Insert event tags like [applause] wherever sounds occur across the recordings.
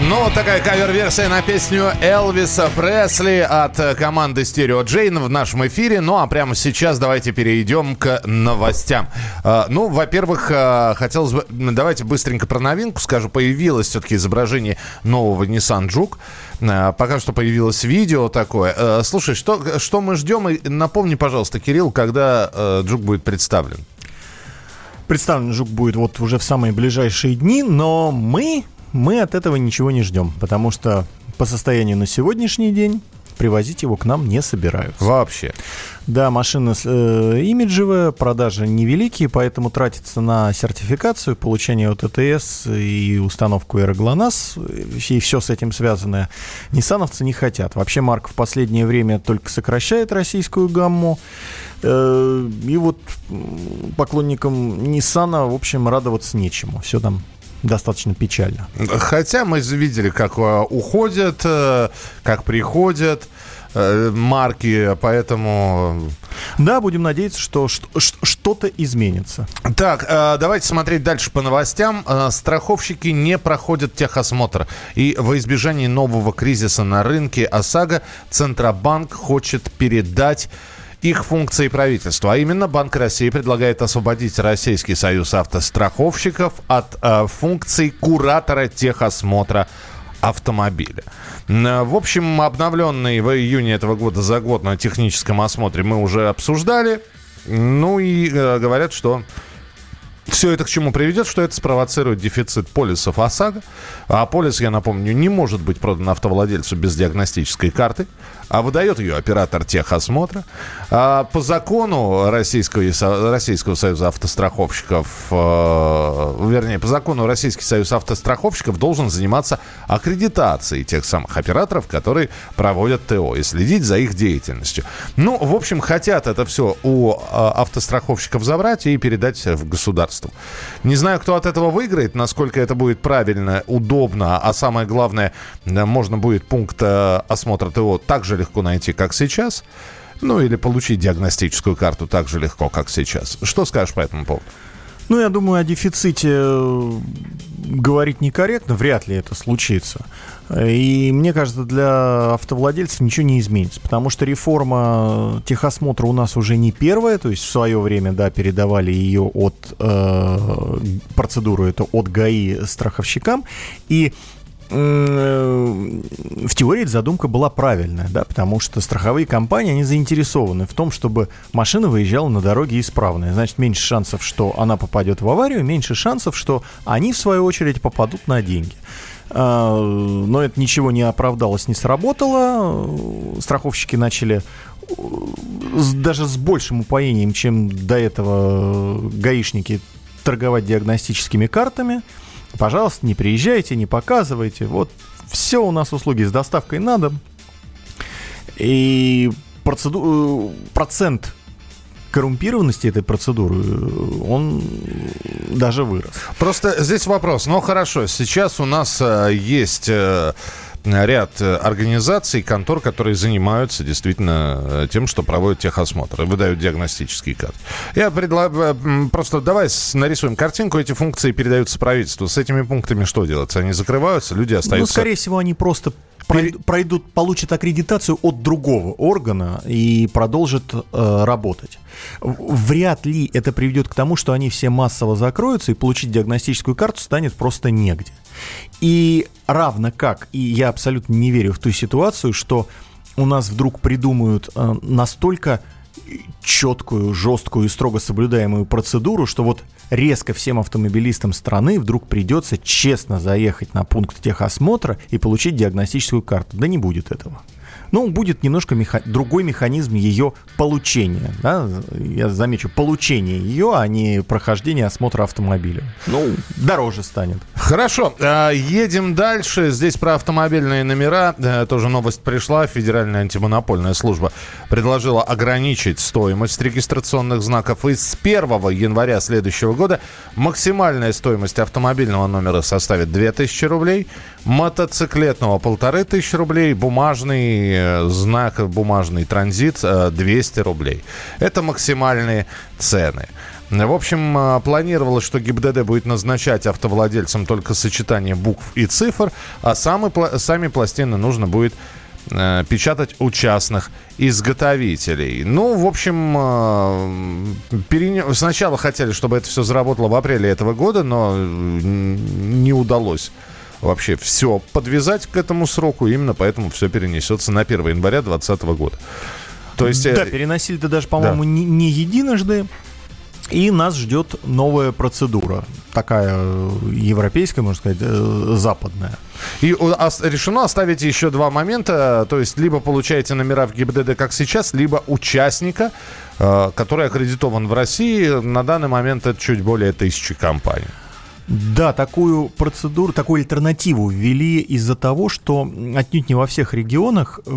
Ну, вот такая кавер-версия на песню Элвиса Пресли от команды Stereo Джейн в нашем эфире. Ну, а прямо сейчас давайте перейдем к новостям. А, ну, во-первых, а, хотелось бы... Давайте быстренько про новинку скажу. Появилось все-таки изображение нового Nissan Juke. Пока что появилось видео такое. Слушай, что, что мы ждем? И напомни, пожалуйста, Кирилл, когда Джук будет представлен. Представлен Жук будет вот уже в самые ближайшие дни, но мы мы от этого ничего не ждем, потому что по состоянию на сегодняшний день привозить его к нам не собираются. Вообще. Да, машина э, имиджевая, продажи невеликие, поэтому тратиться на сертификацию, получение от ОТС и установку аэроглонасс и все с этим связанное, ниссановцы не хотят. Вообще марка в последнее время только сокращает российскую гамму. Э, и вот поклонникам Ниссана, в общем, радоваться нечему. Все там достаточно печально. Хотя мы видели, как э, уходят, э, как приходят э, марки, поэтому... Да, будем надеяться, что что-то изменится. Так, давайте смотреть дальше по новостям. Страховщики не проходят техосмотр. И во избежание нового кризиса на рынке ОСАГО Центробанк хочет передать их функции правительства. А именно Банк России предлагает освободить Российский союз автостраховщиков от э, функций куратора техосмотра автомобиля. В общем, обновленный в июне этого года за год на техническом осмотре мы уже обсуждали. Ну и э, говорят, что все это к чему приведет, что это спровоцирует дефицит полисов ОСАГО. А полис, я напомню, не может быть продан автовладельцу без диагностической карты а выдает ее оператор техосмотра. А по закону Российского, Российского союза автостраховщиков, э, вернее, по закону Российский союз автостраховщиков должен заниматься аккредитацией тех самых операторов, которые проводят ТО, и следить за их деятельностью. Ну, в общем, хотят это все у э, автостраховщиков забрать и передать в государство. Не знаю, кто от этого выиграет, насколько это будет правильно, удобно, а самое главное, можно будет пункт э, осмотра ТО также легко найти, как сейчас. Ну, или получить диагностическую карту так же легко, как сейчас. Что скажешь по этому поводу? Ну, я думаю, о дефиците э, говорить некорректно, вряд ли это случится. И мне кажется, для автовладельцев ничего не изменится, потому что реформа техосмотра у нас уже не первая, то есть в свое время, да, передавали ее от э, процедуру это от ГАИ страховщикам, и в теории задумка была правильная, да, потому что страховые компании, они заинтересованы в том, чтобы машина выезжала на дороге исправная. Значит, меньше шансов, что она попадет в аварию, меньше шансов, что они, в свою очередь, попадут на деньги. А, но это ничего не оправдалось, не сработало. Страховщики начали даже с большим упоением, чем до этого гаишники, торговать диагностическими картами – Пожалуйста, не приезжайте, не показывайте. Вот все у нас услуги с доставкой на дом. И процеду... Э, процент коррумпированности этой процедуры, э, он даже вырос. Просто здесь вопрос. Ну, хорошо, сейчас у нас э, есть... Э, ряд э, организаций, контор, которые занимаются действительно э, тем, что проводят техосмотр выдают диагностические карты. Я предлагаю, просто давай нарисуем картинку, эти функции передаются правительству. С этими пунктами что делается? Они закрываются, люди ну, остаются... Ну, скорее всего, они просто пройдут, получат аккредитацию от другого органа и продолжат э, работать. Вряд ли это приведет к тому, что они все массово закроются и получить диагностическую карту станет просто негде. И равно как, и я абсолютно не верю в ту ситуацию, что у нас вдруг придумают э, настолько четкую, жесткую и строго соблюдаемую процедуру, что вот резко всем автомобилистам страны вдруг придется честно заехать на пункт техосмотра и получить диагностическую карту. Да не будет этого ну, будет немножко меха... другой механизм ее получения. Да? Я замечу, получение ее, а не прохождение осмотра автомобиля. Ну, дороже станет. Хорошо, а, едем дальше. Здесь про автомобильные номера. Тоже новость пришла. Федеральная антимонопольная служба предложила ограничить стоимость регистрационных знаков. И с 1 января следующего года максимальная стоимость автомобильного номера составит 2000 рублей, мотоциклетного 1500 рублей, бумажный Э, знак бумажный транзит 200 э, рублей. Это максимальные цены. В общем, планировалось, что ГИБДД будет назначать автовладельцам только сочетание букв и цифр, а сами, сами пластины нужно будет Э, печатать у частных изготовителей. Ну, в общем, э, перене... сначала хотели, чтобы это все заработало в апреле этого года, но не удалось вообще все подвязать к этому сроку. Именно поэтому все перенесется на 1 января 2020 года. То есть, да, э... переносили-то даже, по-моему, да. не, не единожды. И нас ждет новая процедура, такая э, европейская, можно сказать, э, западная. И решено оставить еще два момента, то есть либо получаете номера в ГИБДД, как сейчас, либо участника, который аккредитован в России. На данный момент это чуть более тысячи компаний. Да, такую процедуру, такую альтернативу ввели из-за того, что отнюдь не во всех регионах э,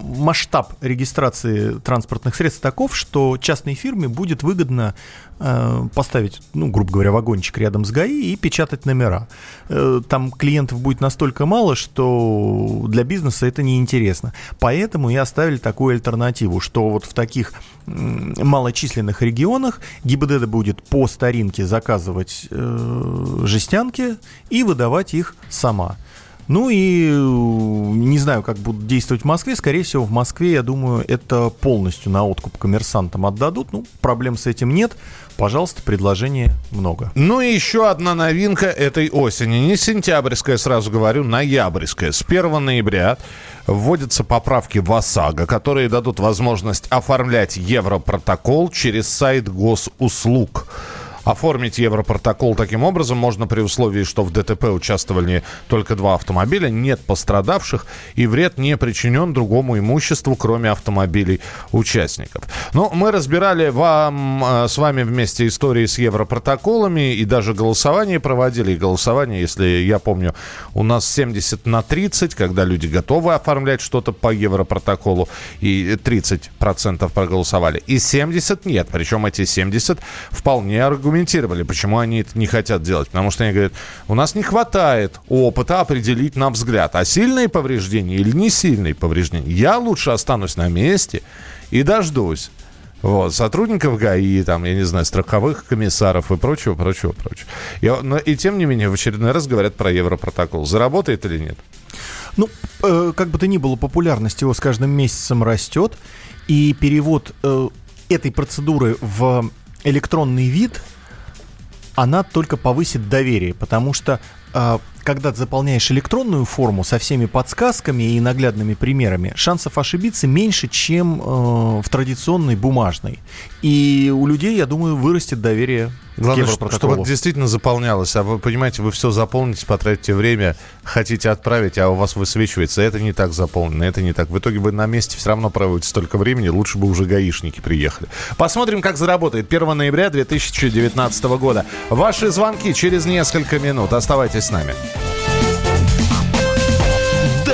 масштаб регистрации транспортных средств таков, что частной фирме будет выгодно поставить, ну, грубо говоря, вагончик рядом с ГАИ и печатать номера. Э, там клиентов будет настолько мало, что для бизнеса это неинтересно. Поэтому и оставили такую альтернативу, что вот в таких малочисленных регионах ГИБДД будет по старинке заказывать э, жестянки и выдавать их сама. Ну и э, знаю, как будут действовать в Москве. Скорее всего, в Москве, я думаю, это полностью на откуп коммерсантам отдадут. Ну, проблем с этим нет. Пожалуйста, предложений много. Ну и еще одна новинка этой осени. Не сентябрьская, сразу говорю, ноябрьская. С 1 ноября вводятся поправки в ОСАГО, которые дадут возможность оформлять Европротокол через сайт госуслуг. Оформить Европротокол таким образом можно при условии, что в ДТП участвовали только два автомобиля, нет пострадавших и вред не причинен другому имуществу, кроме автомобилей участников. Но мы разбирали вам э, с вами вместе истории с Европротоколами и даже голосование проводили. И голосование, если я помню, у нас 70 на 30, когда люди готовы оформлять что-то по Европротоколу, и 30% проголосовали. И 70 нет. Причем эти 70 вполне аргументированы аргументировали, почему они это не хотят делать. Потому что они говорят, у нас не хватает опыта определить на взгляд, а сильные повреждения или не сильные повреждения. Я лучше останусь на месте и дождусь. Вот, сотрудников ГАИ, там, я не знаю, страховых комиссаров и прочего, прочего, прочего. И, но и тем не менее, в очередной раз говорят про Европротокол. Заработает или нет? Ну, э, как бы то ни было, популярность его с каждым месяцем растет, и перевод э, этой процедуры в электронный вид она только повысит доверие, потому что э, когда ты заполняешь электронную форму со всеми подсказками и наглядными примерами, шансов ошибиться меньше, чем э, в традиционной бумажной. И у людей, я думаю, вырастет доверие Главное, чтобы это действительно заполнялось. А вы понимаете, вы все заполните, потратите время, хотите отправить, а у вас высвечивается. Это не так заполнено, это не так. В итоге вы на месте все равно проводите столько времени, лучше бы уже гаишники приехали. Посмотрим, как заработает 1 ноября 2019 года. Ваши звонки через несколько минут. Оставайтесь с нами.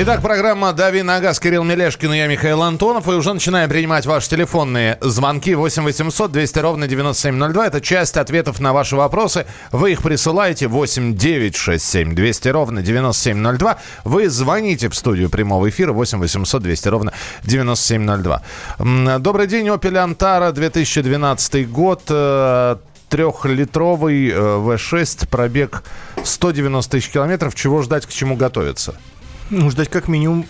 Итак, программа «Дави на газ» Кирилл Мелешкин и я, Михаил Антонов. И уже начинаем принимать ваши телефонные звонки 8 800 200 ровно 9702. Это часть ответов на ваши вопросы. Вы их присылаете 8 9 6 7 200 ровно 9702. Вы звоните в студию прямого эфира 8 800 200 ровно 9702. Добрый день, Opel Antara, 2012 год э, трехлитровый V6, э, пробег 190 тысяч километров. Чего ждать, к чему готовиться? Ну, ждать как минимум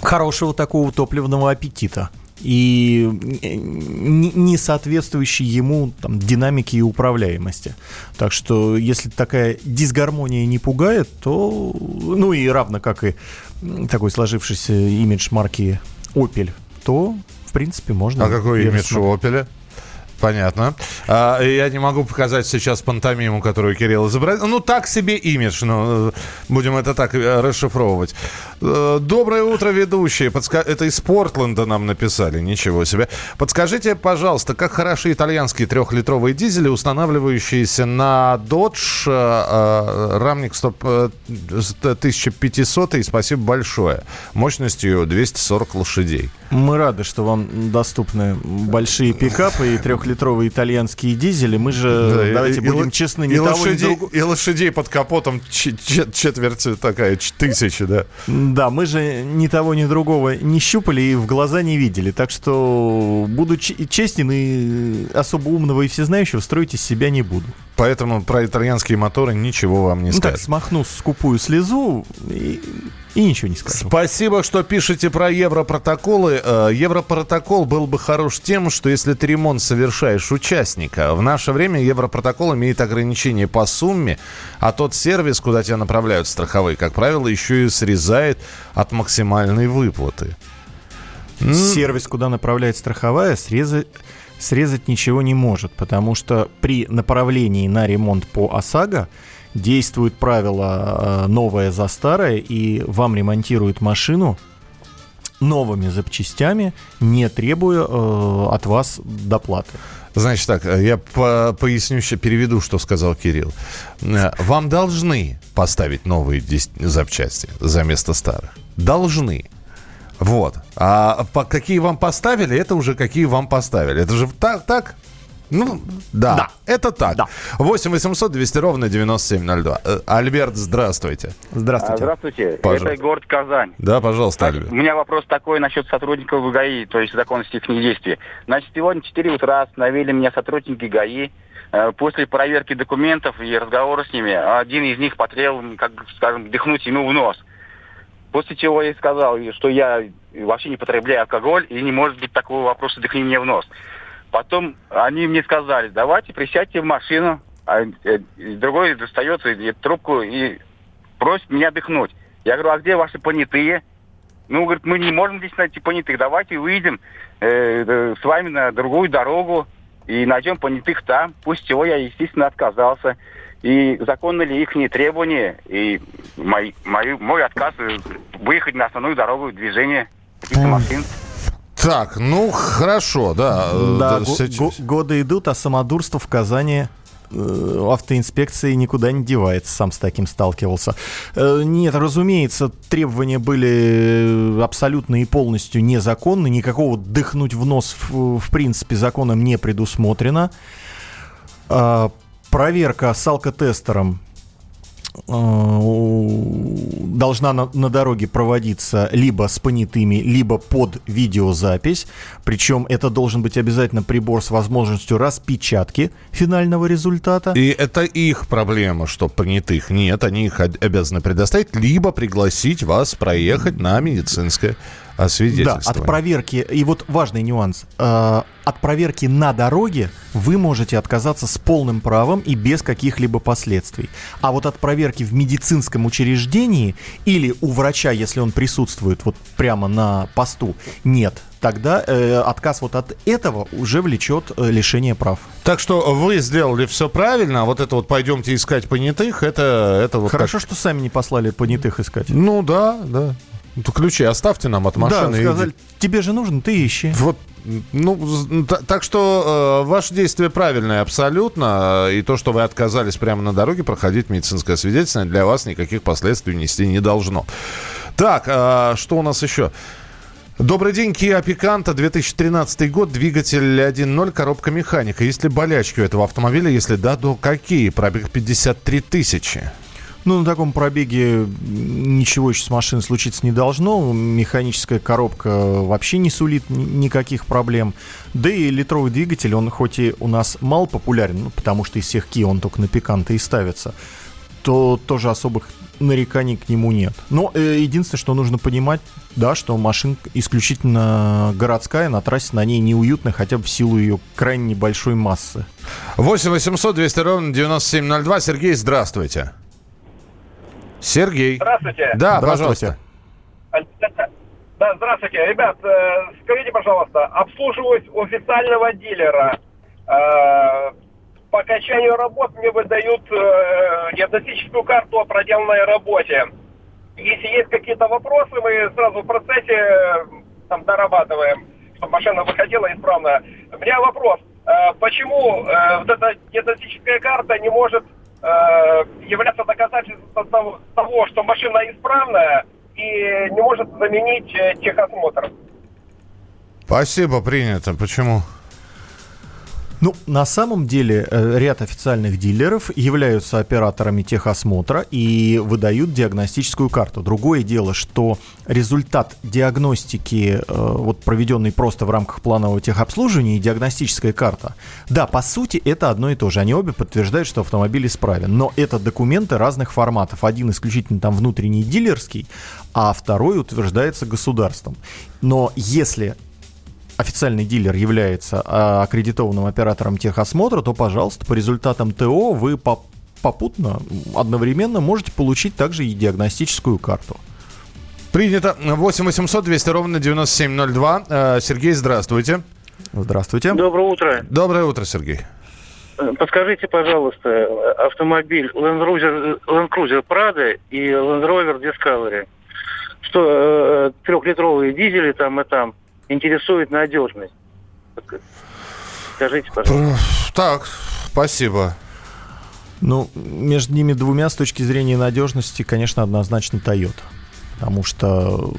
хорошего такого топливного аппетита и не соответствующей ему там, динамике и управляемости. Так что, если такая дисгармония не пугает, то, ну и равно как и такой сложившийся имидж марки Opel, то, в принципе, можно... А какой имидж у Opel? Понятно. А, я не могу показать сейчас пантомиму, которую Кирилл изобразил. Ну, так себе имидж, но э, будем это так э, расшифровывать. Э, доброе утро, ведущие. Подска... Это из Портленда нам написали. Ничего себе. Подскажите, пожалуйста, как хороши итальянские трехлитровые дизели, устанавливающиеся на Dodge Рамник 1500. И спасибо большое. Мощностью 240 лошадей. Мы рады, что вам доступны большие пикапы и трехлитровые итальянские дизели. Мы же, да, давайте и, будем и, честны, не и того, лошадей, друг... И лошадей под капотом четверть такая, тысячи, да. Да, мы же ни того, ни другого не щупали и в глаза не видели. Так что буду честен и особо умного и всезнающего строить из себя не буду. Поэтому про итальянские моторы ничего вам не ну, скажу. так, смахну скупую слезу и, и ничего не скажу. Спасибо, что пишете про европротоколы. Э, Европротокол был бы хорош тем, что если ты ремонт совершаешь участника, в наше время Европротокол имеет ограничения по сумме, а тот сервис, куда тебя направляют страховые, как правило, еще и срезает от максимальной выплаты. Сервис, куда направляет страховая, срезать срезать ничего не может, потому что при направлении на ремонт по ОСАГО действует правило э, новое за старое, и вам ремонтируют машину новыми запчастями, не требуя э, от вас доплаты. Значит так, э, я по поясню, переведу, что сказал Кирилл. Э, вам должны поставить новые запчасти за место старых. Должны. Вот. А какие вам поставили, это уже какие вам поставили. Это же так, так? Ну, да, да. это так. Да. 8 800 200 ровно 9702. Э, Альберт, здравствуйте. Здравствуйте. Здравствуйте. Пожалуйста. Это город Казань. Да, пожалуйста, Альберт. У меня вопрос такой насчет сотрудников ГАИ, то есть законности их действий. Значит, сегодня в 4 утра остановили меня сотрудники ГАИ. Э, после проверки документов и разговора с ними, один из них потребовал, как скажем, дыхнуть ему в нос. После чего я сказал, что я вообще не потребляю алкоголь, и не может быть такого вопроса «дыхни мне в нос». Потом они мне сказали, давайте присядьте в машину, а э, другой достает трубку и просит меня дыхнуть. Я говорю, а где ваши понятые? Ну, говорит, мы не можем здесь найти понятых, давайте выйдем э, э, с вами на другую дорогу и найдем понятых там. Пусть чего я, естественно, отказался и законны ли их требования, и мой, мой, мой отказ выехать на основную дорогу движения каких-то машин. Так, ну хорошо, да. Да, да го- годы идут, а самодурство в Казани э, автоинспекции никуда не девается, сам с таким сталкивался. Э, нет, разумеется, требования были абсолютно и полностью незаконны, никакого дыхнуть в нос в, в принципе законом не предусмотрено. А, проверка с алкотестером э, должна на, на дороге проводиться либо с понятыми, либо под видеозапись. Причем это должен быть обязательно прибор с возможностью распечатки финального результата. И это их проблема, что понятых нет. Они их обязаны предоставить, либо пригласить вас проехать на медицинское освидетельствование. Да, от проверки, и вот важный нюанс, э, от проверки на дороге вы можете отказаться с полным правом и без каких-либо последствий. А вот от проверки в медицинском учреждении или у врача, если он присутствует вот прямо на посту, нет. Тогда э, отказ вот от этого уже влечет э, лишение прав. Так что вы сделали все правильно, а вот это вот пойдемте искать понятых, это, это вот Хорошо, как... что сами не послали понятых искать. Ну да, да. Ну, ключи оставьте нам от машины. Да, сказали, тебе же нужно, ты ищи. Вот, ну, так что э, ваше действие правильное абсолютно. И то, что вы отказались прямо на дороге проходить медицинское свидетельство, для вас никаких последствий нести не должно. Так, э, что у нас еще? Добрый день, Kia Picanto, 2013 год, двигатель 1.0, коробка механика. Есть ли болячки у этого автомобиля? Если да, то какие? Пробег 53 тысячи. Ну, на таком пробеге ничего еще с машиной случиться не должно. Механическая коробка вообще не сулит никаких проблем. Да и литровый двигатель, он хоть и у нас мало популярен, ну, потому что из всех Kia он только на пиканты и ставится, то тоже особых нареканий к нему нет. Но э, единственное, что нужно понимать, да, что машинка исключительно городская, на трассе на ней неуютно, хотя бы в силу ее крайне небольшой массы. 8 800 200 ровно 9702. Сергей, здравствуйте. Сергей. Здравствуйте. Да, здравствуйте. пожалуйста. Да, здравствуйте. Ребят, э, скажите, пожалуйста, обслуживаюсь у официального дилера. э, по окончанию работ мне выдают э, диагностическую карту о проделанной работе. Если есть какие-то вопросы, мы сразу в процессе там дорабатываем, чтобы машина выходила исправно. У меня вопрос. Почему вот эта диагностическая карта не может являться доказательством того, того, что машина исправная и не может заменить э, техосмотр? Спасибо, принято. Почему? Ну, на самом деле, э, ряд официальных дилеров являются операторами техосмотра и выдают диагностическую карту. Другое дело, что результат диагностики, э, вот проведенный просто в рамках планового техобслуживания и диагностическая карта, да, по сути, это одно и то же. Они обе подтверждают, что автомобиль исправен. Но это документы разных форматов. Один исключительно там внутренний дилерский, а второй утверждается государством. Но если официальный дилер является а, аккредитованным оператором техосмотра, то, пожалуйста, по результатам ТО вы по попутно, одновременно можете получить также и диагностическую карту. Принято. 8 800 200 ровно 9702. Э, Сергей, здравствуйте. Здравствуйте. Доброе утро. Доброе утро, Сергей. Э, подскажите, пожалуйста, автомобиль Land Cruiser, Land Cruiser Prado и Land Rover Discovery. Что э, трехлитровые дизели там и там интересует надежность. Скажите, пожалуйста. Так, спасибо. Ну, между ними двумя с точки зрения надежности, конечно, однозначно Toyota. Потому что,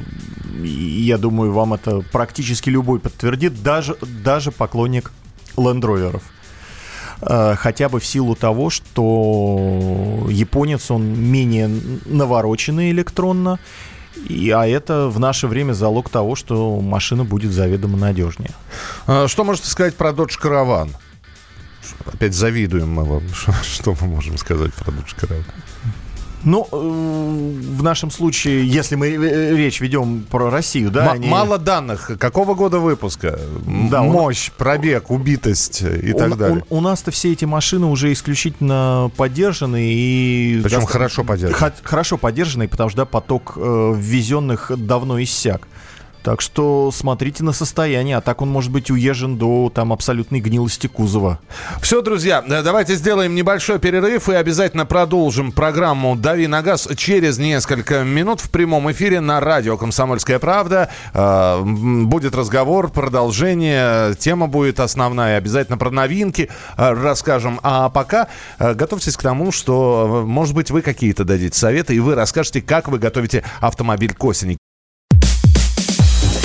я думаю, вам это практически любой подтвердит, даже, даже поклонник Land Rover'ов. Хотя бы в силу того, что японец, он менее навороченный электронно, и, а это в наше время залог того, что машина будет заведомо надежнее. А, что можете сказать про Dodge Caravan? Опять завидуем мы вам. [laughs] Что мы можем сказать про Dodge Caravan? Ну, э, в нашем случае, если мы э, речь ведем про Россию, да? М- они... Мало данных. Какого года выпуска? Да, Мощь, он... пробег, убитость и у, так далее. У, у нас-то все эти машины уже исключительно поддержаны и... Причем доста... хорошо поддержаны. Хорошо поддержаны, потому что да, поток э, ввезенных давно иссяк. Так что смотрите на состояние, а так он может быть уезжен до там абсолютной гнилости кузова. Все, друзья, давайте сделаем небольшой перерыв и обязательно продолжим программу «Дави на газ» через несколько минут в прямом эфире на радио «Комсомольская правда». А, будет разговор, продолжение, тема будет основная. Обязательно про новинки а, расскажем. А пока готовьтесь к тому, что, может быть, вы какие-то дадите советы, и вы расскажете, как вы готовите автомобиль к осени.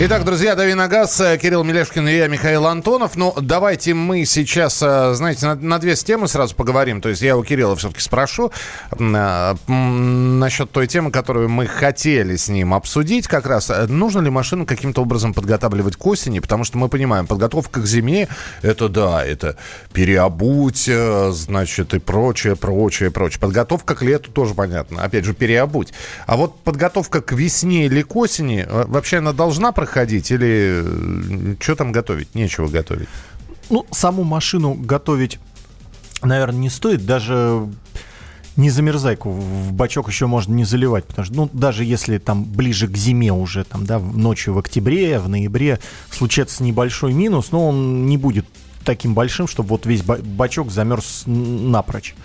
Итак, друзья, Дави на газ, э, Кирилл Мелешкин и я, Михаил Антонов. Ну, давайте мы сейчас, э, знаете, на, на две темы сразу поговорим. То есть я у Кирилла все-таки спрошу э, насчет той темы, которую мы хотели с ним обсудить. Как раз, нужно ли машину каким-то образом подготавливать к осени? Потому что мы понимаем, подготовка к зиме, это да, это переобуть, значит, и прочее, прочее, прочее. Подготовка к лету тоже понятно. Опять же, переобуть. А вот подготовка к весне или к осени, вообще она должна проходить ходить или э, что там готовить? Нечего готовить. Ну, саму машину готовить, наверное, не стоит. Даже не замерзайку в бачок еще можно не заливать, потому что, ну, даже если там ближе к зиме уже, там, да, ночью в октябре, в ноябре случается небольшой минус, но он не будет таким большим, чтобы вот весь бачок замерз напрочь.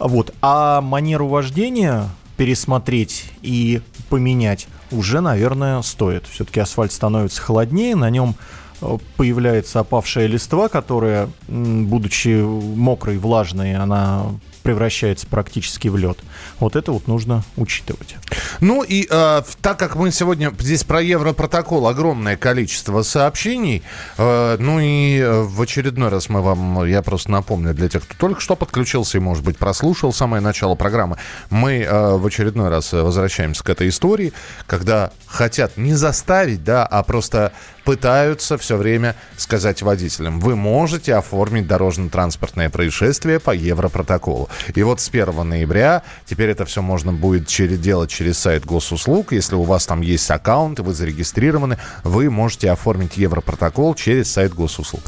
Вот. А манеру вождения пересмотреть и поменять уже, наверное, стоит. Все-таки асфальт становится холоднее, на нем э, появляется опавшая листва, которая, будучи мокрой, влажной, она превращается практически в лед. Вот это вот нужно учитывать. Ну и э, так как мы сегодня здесь про Европротокол огромное количество сообщений, э, ну и э, в очередной раз мы вам, я просто напомню для тех, кто только что подключился и, может быть, прослушал самое начало программы, мы э, в очередной раз возвращаемся к этой истории, когда хотят не заставить, да, а просто пытаются все время сказать водителям, вы можете оформить дорожно-транспортное происшествие по Европротоколу. И вот с 1 ноября теперь это все можно будет делать через сайт госуслуг. Если у вас там есть аккаунт, вы зарегистрированы, вы можете оформить Европротокол через сайт госуслуг.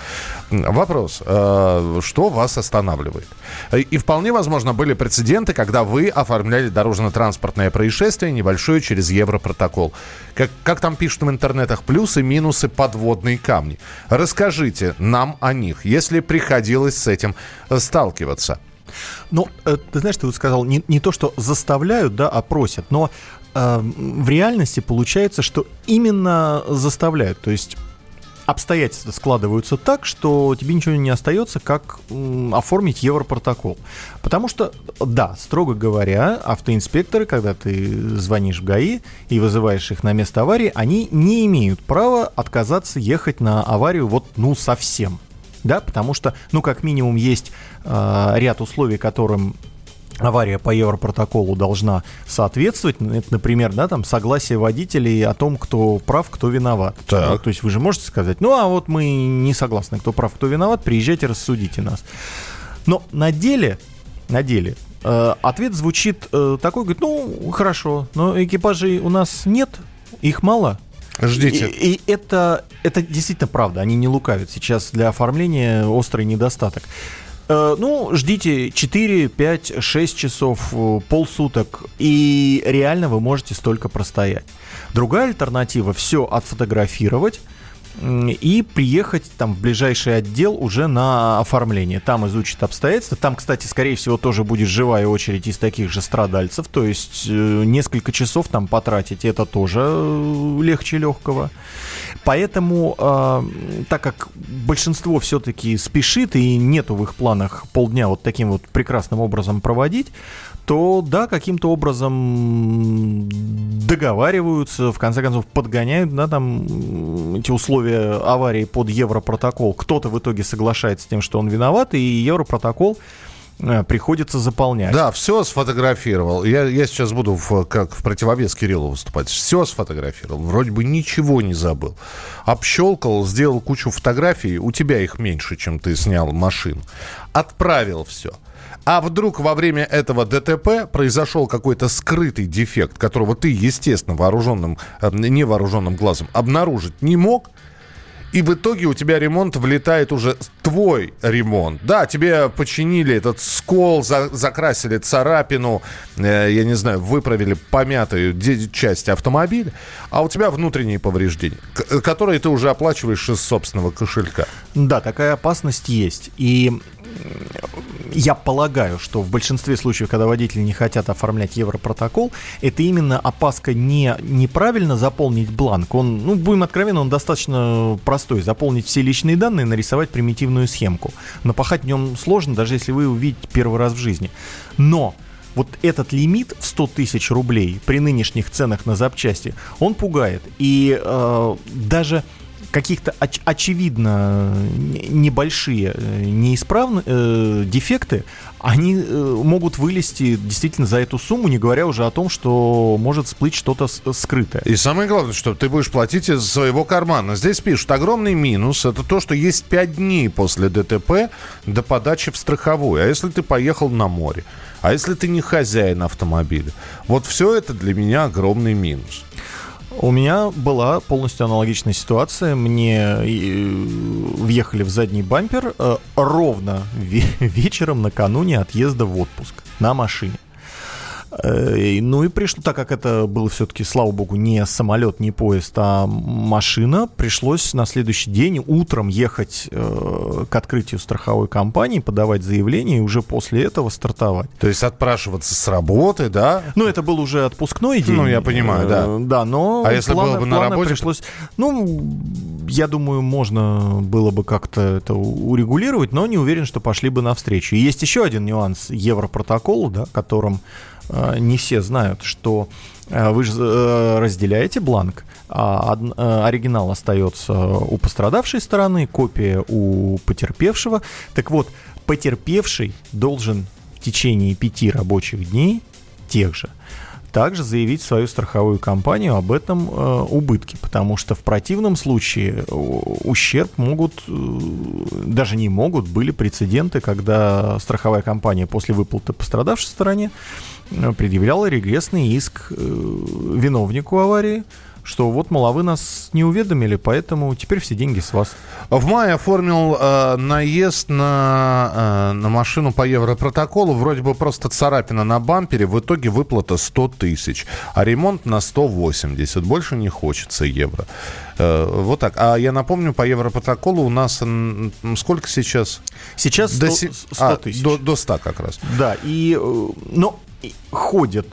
Вопрос, э, что вас останавливает? И вполне возможно были прецеденты, когда вы оформляли дорожно-транспортное происшествие небольшое через Европротокол. Как, как там пишут в интернетах, плюсы, минусы, подводные камни. Расскажите нам о них, если приходилось с этим сталкиваться. Ну, э, ты знаешь, ты вот сказал, не, не то, что заставляют, да, а просят, но э, в реальности получается, что именно заставляют. То есть обстоятельства складываются так, что тебе ничего не остается, как оформить Европротокол. Потому что, да, строго говоря, автоинспекторы, когда ты звонишь в ГАИ и вызываешь их на место аварии, они не имеют права отказаться ехать на аварию вот, ну, совсем. Да, потому что, ну, как минимум, есть э, ряд условий, которым авария по Европротоколу должна соответствовать. Это, например, да, там согласие водителей о том, кто прав, кто виноват. Так. Ну, то есть вы же можете сказать, ну а вот мы не согласны, кто прав, кто виноват, приезжайте, рассудите нас. Но на деле, на деле, э, ответ звучит э, такой, говорит, ну хорошо, но экипажей у нас нет, их мало, Ждите. И, и это, это действительно правда, они не лукавят. Сейчас для оформления острый недостаток. Э, ну, ждите 4, 5, 6 часов, э, полсуток, и реально вы можете столько простоять. Другая альтернатива – все отфотографировать, и приехать там в ближайший отдел уже на оформление. Там изучат обстоятельства. Там, кстати, скорее всего, тоже будет живая очередь из таких же страдальцев. То есть э, несколько часов там потратить это тоже легче легкого. Поэтому, э, так как большинство все-таки спешит и нету в их планах полдня вот таким вот прекрасным образом проводить, то да, каким-то образом договариваются, в конце концов подгоняют, да, там эти условия аварии под Европротокол. Кто-то в итоге соглашается с тем, что он виноват, и Европротокол Э, приходится заполнять. Да, все сфотографировал. Я, я сейчас буду в, как в противовес Кириллу выступать. Все сфотографировал. Вроде бы ничего не забыл. Общелкал, сделал кучу фотографий. У тебя их меньше, чем ты снял машину. Отправил все. А вдруг во время этого ДТП произошел какой-то скрытый дефект, которого ты, естественно, вооруженным, э, невооруженным глазом обнаружить не мог, и в итоге у тебя ремонт влетает уже твой ремонт. Да, тебе починили этот скол, за, закрасили царапину, э, я не знаю, выправили помятую часть автомобиля, а у тебя внутренние повреждения, которые ты уже оплачиваешь из собственного кошелька. Да, такая опасность есть. И я полагаю, что в большинстве случаев, когда водители не хотят оформлять Европротокол, это именно опаска не неправильно заполнить бланк. Он, ну, будем откровенны, он достаточно простой. Заполнить все личные данные, нарисовать примитивную схемку. Напахать в нем сложно, даже если вы увидите первый раз в жизни. Но вот этот лимит в 100 тысяч рублей при нынешних ценах на запчасти, он пугает. И э, даже каких-то оч- очевидно небольшие э, неисправные э, дефекты, они э, могут вылезти действительно за эту сумму, не говоря уже о том, что может всплыть что-то скрытое. И самое главное, что ты будешь платить из своего кармана. Здесь пишут, огромный минус, это то, что есть 5 дней после ДТП до подачи в страховую. А если ты поехал на море? А если ты не хозяин автомобиля? Вот все это для меня огромный минус. У меня была полностью аналогичная ситуация. Мне э, въехали в задний бампер э, ровно [laughs] вечером накануне отъезда в отпуск на машине. Э, ну и пришло, так как это был все-таки, слава богу, не самолет, не поезд, а машина, пришлось на следующий день утром ехать э, к открытию страховой компании, подавать заявление и уже после этого стартовать. То есть отпрашиваться с работы, да? Ну это был уже отпускной день. Ну я понимаю, да. Э, да, но а если было бы на работе? Пришлось, ну, я думаю, можно было бы как-то это урегулировать, но не уверен, что пошли бы навстречу. И есть еще один нюанс Европротокола, да, которым не все знают, что э, вы же э, разделяете бланк, а э, оригинал остается у пострадавшей стороны, копия у потерпевшего. Так вот, потерпевший должен в течение пяти рабочих дней тех же также заявить свою страховую компанию об этом э, убытке, потому что в противном случае ущерб могут, э, даже не могут, были прецеденты, когда страховая компания после выплаты пострадавшей стороне предъявляла регрессный иск э, виновнику аварии, что вот, мол, а вы нас не уведомили, поэтому теперь все деньги с вас. В мае оформил э, наезд на, э, на машину по Европротоколу. Вроде бы просто царапина на бампере. В итоге выплата 100 тысяч. А ремонт на 180. Больше не хочется евро. Э, вот так. А я напомню, по Европротоколу у нас сколько сейчас? Сейчас 100, 100 тысяч. А, до, до 100 как раз. Да, и, э, но ходят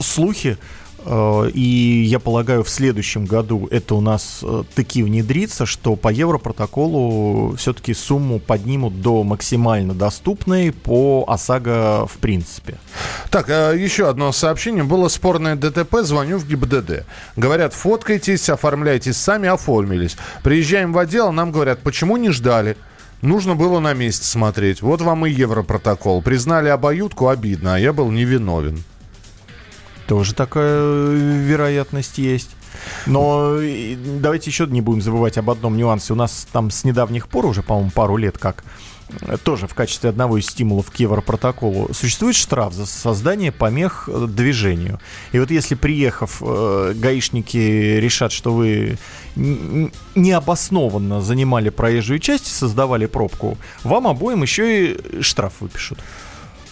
слухи, Э, и я полагаю, в следующем году это у нас э, таки внедрится, что по Европротоколу все-таки сумму поднимут до максимально доступной по ОСАГО в принципе. Так, э, еще одно сообщение. Было спорное ДТП, звоню в ГИБДД. Говорят, фоткайтесь, оформляйтесь сами, оформились. Приезжаем в отдел, нам говорят, почему не ждали? Нужно было на месте смотреть. Вот вам и Европротокол. Признали обоюдку, обидно, а я был невиновен. Тоже такая э, вероятность есть. Но давайте еще не будем забывать об одном нюансе. У нас там с недавних пор, уже, по-моему, пару лет как, э, тоже в качестве одного из стимулов к Европротоколу, существует штраф за создание помех э, движению. И вот если, приехав, гаишники решат, что вы необоснованно занимали проезжую часть, создавали пробку, вам обоим еще и штраф выпишут.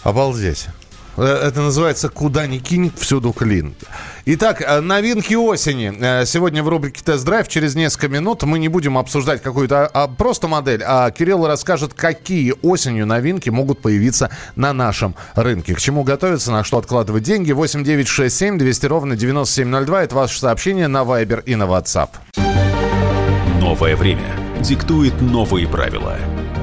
Обалдеть. Э, это называется «Куда ни кинь, всюду клин». Итак, э, новинки осени. Э, сегодня в рубрике «Тест-драйв» через несколько минут мы не будем обсуждать какую-то а, просто модель, а Кирилл расскажет, какие осенью новинки могут появиться на нашем рынке. К чему готовиться, на что откладывать деньги. 8967 200 ровно 9702. Это ваше сообщение на Viber и на WhatsApp. Новое время диктует новые правила.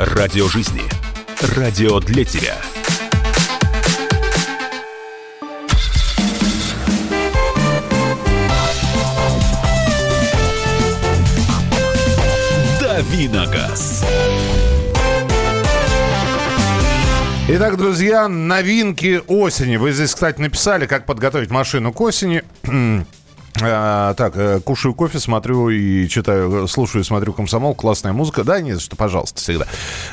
Радио жизни. Радио для тебя. Давиногаз. Итак, друзья, новинки осени. Вы здесь, кстати, написали, как подготовить машину к осени. [clears throat] А, так, э, кушаю кофе, смотрю и читаю, слушаю и смотрю комсомол, классная музыка. Да, не за что, пожалуйста, всегда.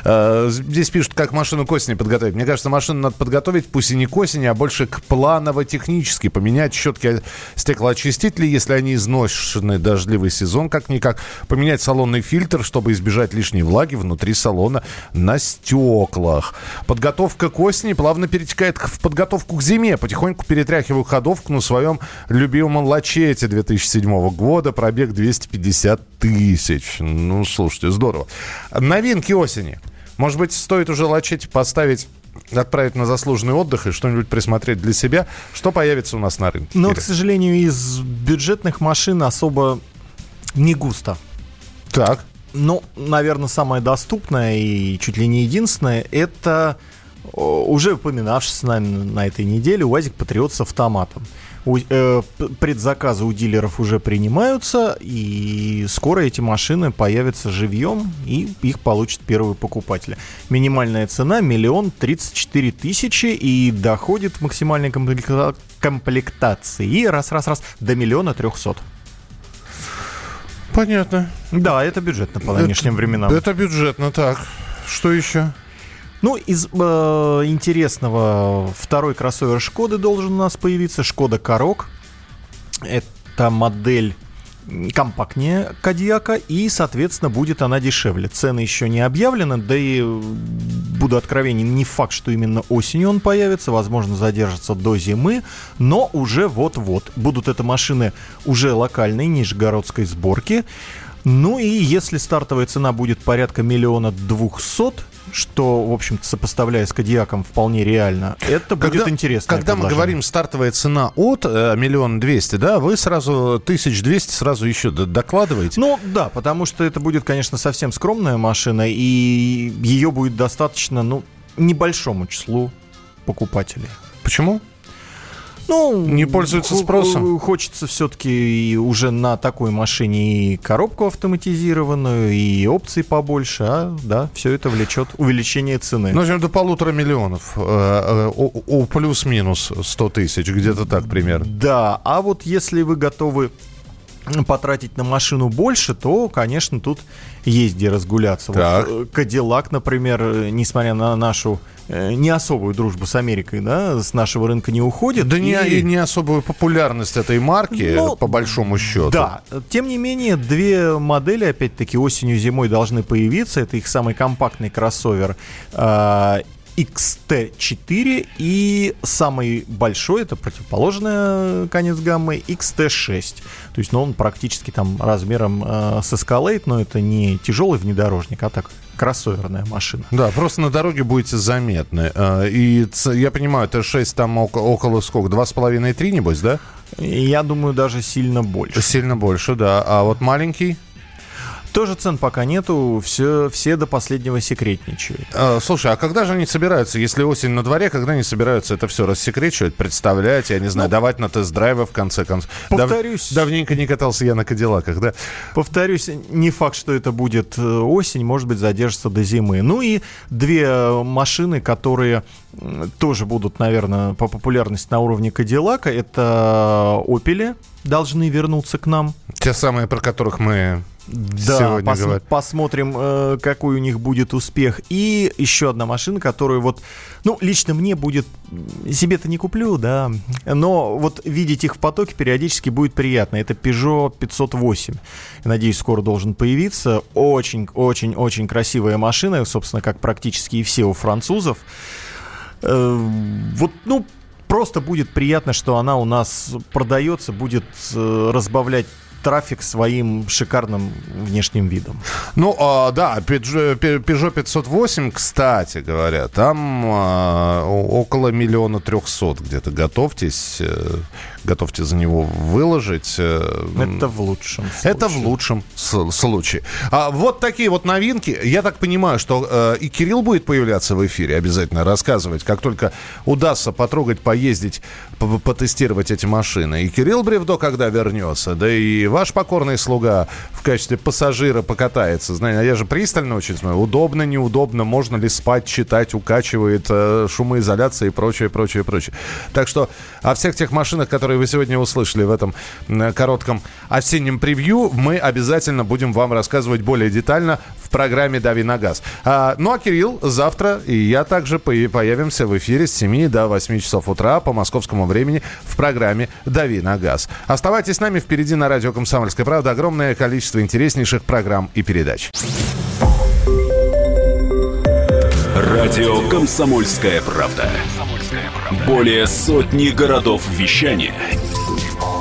А, здесь пишут, как машину к осени подготовить. Мне кажется, машину надо подготовить, пусть и не к осени, а больше к планово-технически. Поменять щетки стеклоочистителей, если они изношены дождливый сезон, как-никак. Поменять салонный фильтр, чтобы избежать лишней влаги внутри салона на стеклах. Подготовка к осени плавно перетекает в подготовку к зиме. Потихоньку перетряхиваю ходовку на своем любимом лаче лете 2007 года, пробег 250 тысяч. Ну, слушайте, здорово. Новинки осени. Может быть, стоит уже лачеть поставить отправить на заслуженный отдых и что-нибудь присмотреть для себя. Что появится у нас на рынке? Ну, к сожалению, из бюджетных машин особо не густо. Так. Ну, наверное, самое доступное и чуть ли не единственное, это уже упоминавшийся нами на этой неделе УАЗик Патриот с автоматом. У, э, предзаказы у дилеров уже принимаются, и скоро эти машины появятся живьем, и их получат первые покупатели. Минимальная цена миллион тридцать четыре тысячи, и доходит в максимальной комплекта- комплектации и раз-раз-раз до миллиона трехсот. Понятно. Да, это бюджетно по нынешним это, временам. Это бюджетно, так. Что еще? Ну, из э, интересного, второй кроссовер Шкоды должен у нас появиться. Шкода Корок. Это модель компактнее Кадьяка, и, соответственно, будет она дешевле. Цены еще не объявлены, да и, буду откровенен, не факт, что именно осенью он появится, возможно, задержится до зимы, но уже вот-вот. Будут это машины уже локальной, нижегородской сборки. Ну и если стартовая цена будет порядка миллиона двухсот, что, в общем-то, сопоставляя с Кадиаком, вполне реально. Это когда, будет интересно. Когда мы говорим стартовая цена от э, миллион двести, да, вы сразу тысяч двести сразу еще докладываете? Ну да, потому что это будет, конечно, совсем скромная машина, и ее будет достаточно, ну, небольшому числу покупателей. Почему? Ну, не пользуется спросом. Хочется все-таки уже на такой машине и коробку автоматизированную, и опций побольше, а да, все это влечет увеличение цены. Ну, до полутора миллионов. Э, э, плюс-минус 100 тысяч, где-то так примерно. Да, а вот если вы готовы потратить на машину больше, то, конечно, тут есть где разгуляться. Так. Вот Кадиллак, например, несмотря на нашу э, не особую дружбу с Америкой, да, с нашего рынка не уходит. Да и... не, не особую популярность этой марки, ну, по большому счету. Да. Тем не менее, две модели, опять-таки, осенью-зимой должны появиться. Это их самый компактный кроссовер э, XT4 и самый большой, это противоположный конец гаммы, XT6. То есть, ну, он практически там размером э, с Escalade, но это не тяжелый внедорожник, а так кроссоверная машина. Да, просто на дороге будете заметны. Э, и я понимаю, Т6 там около, около сколько, 2,5-3, небось, да? Я думаю, даже сильно больше. Сильно больше, да. А вот маленький? Тоже цен пока нету, все, все до последнего секретничают. А, слушай, а когда же они собираются, если осень на дворе, когда они собираются это все рассекречивать, представлять, я не знаю, ну, давать на тест-драйвы в конце концов? Повторюсь. Дав, давненько не катался я на Кадиллаках, да? Повторюсь, не факт, что это будет э, осень, может быть, задержится до зимы. Ну и две машины, которые тоже будут, наверное, по популярности на уровне Кадиллака, это Opel должны вернуться к нам. Те самые, про которых мы да, пос- посмотрим, э, какой у них будет успех. И еще одна машина, которую вот, ну, лично мне будет, себе-то не куплю, да, но вот видеть их в потоке периодически будет приятно. Это Peugeot 508. Я надеюсь, скоро должен появиться. Очень-очень-очень красивая машина, собственно, как практически и все у французов. Э, вот, ну, просто будет приятно, что она у нас продается, будет э, разбавлять трафик своим шикарным внешним видом. Ну, а, да, Peugeot 508, кстати говоря, там а, около миллиона трехсот где-то. Готовьтесь, э, готовьте за него выложить. Э, Это в лучшем случае. Это в лучшем случае. А вот такие вот новинки. Я так понимаю, что э, и Кирилл будет появляться в эфире, обязательно рассказывать, как только удастся потрогать, поездить, потестировать эти машины. И Кирилл Бревдо, когда вернется, да и ваш покорный слуга в качестве пассажира покатается. Знаете, а я же пристально очень смотрю. Удобно, неудобно, можно ли спать, читать, укачивает, э, шумоизоляция и прочее, прочее, прочее. Так что о всех тех машинах, которые вы сегодня услышали в этом коротком осеннем превью, мы обязательно будем вам рассказывать более детально в программе «Дави на газ». А, ну а Кирилл завтра и я также появимся в эфире с 7 до 8 часов утра по московскому времени в программе «Дави на газ». Оставайтесь с нами, впереди на радио «Комсомольская правда» огромное количество интереснейших программ и передач. Радио «Комсомольская правда». Более сотни городов вещания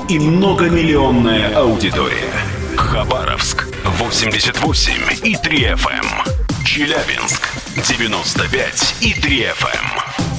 и многомиллионная аудитория. Хабаровск 88 и 3 FM. Эм. Челябинск 95 и 3 FM.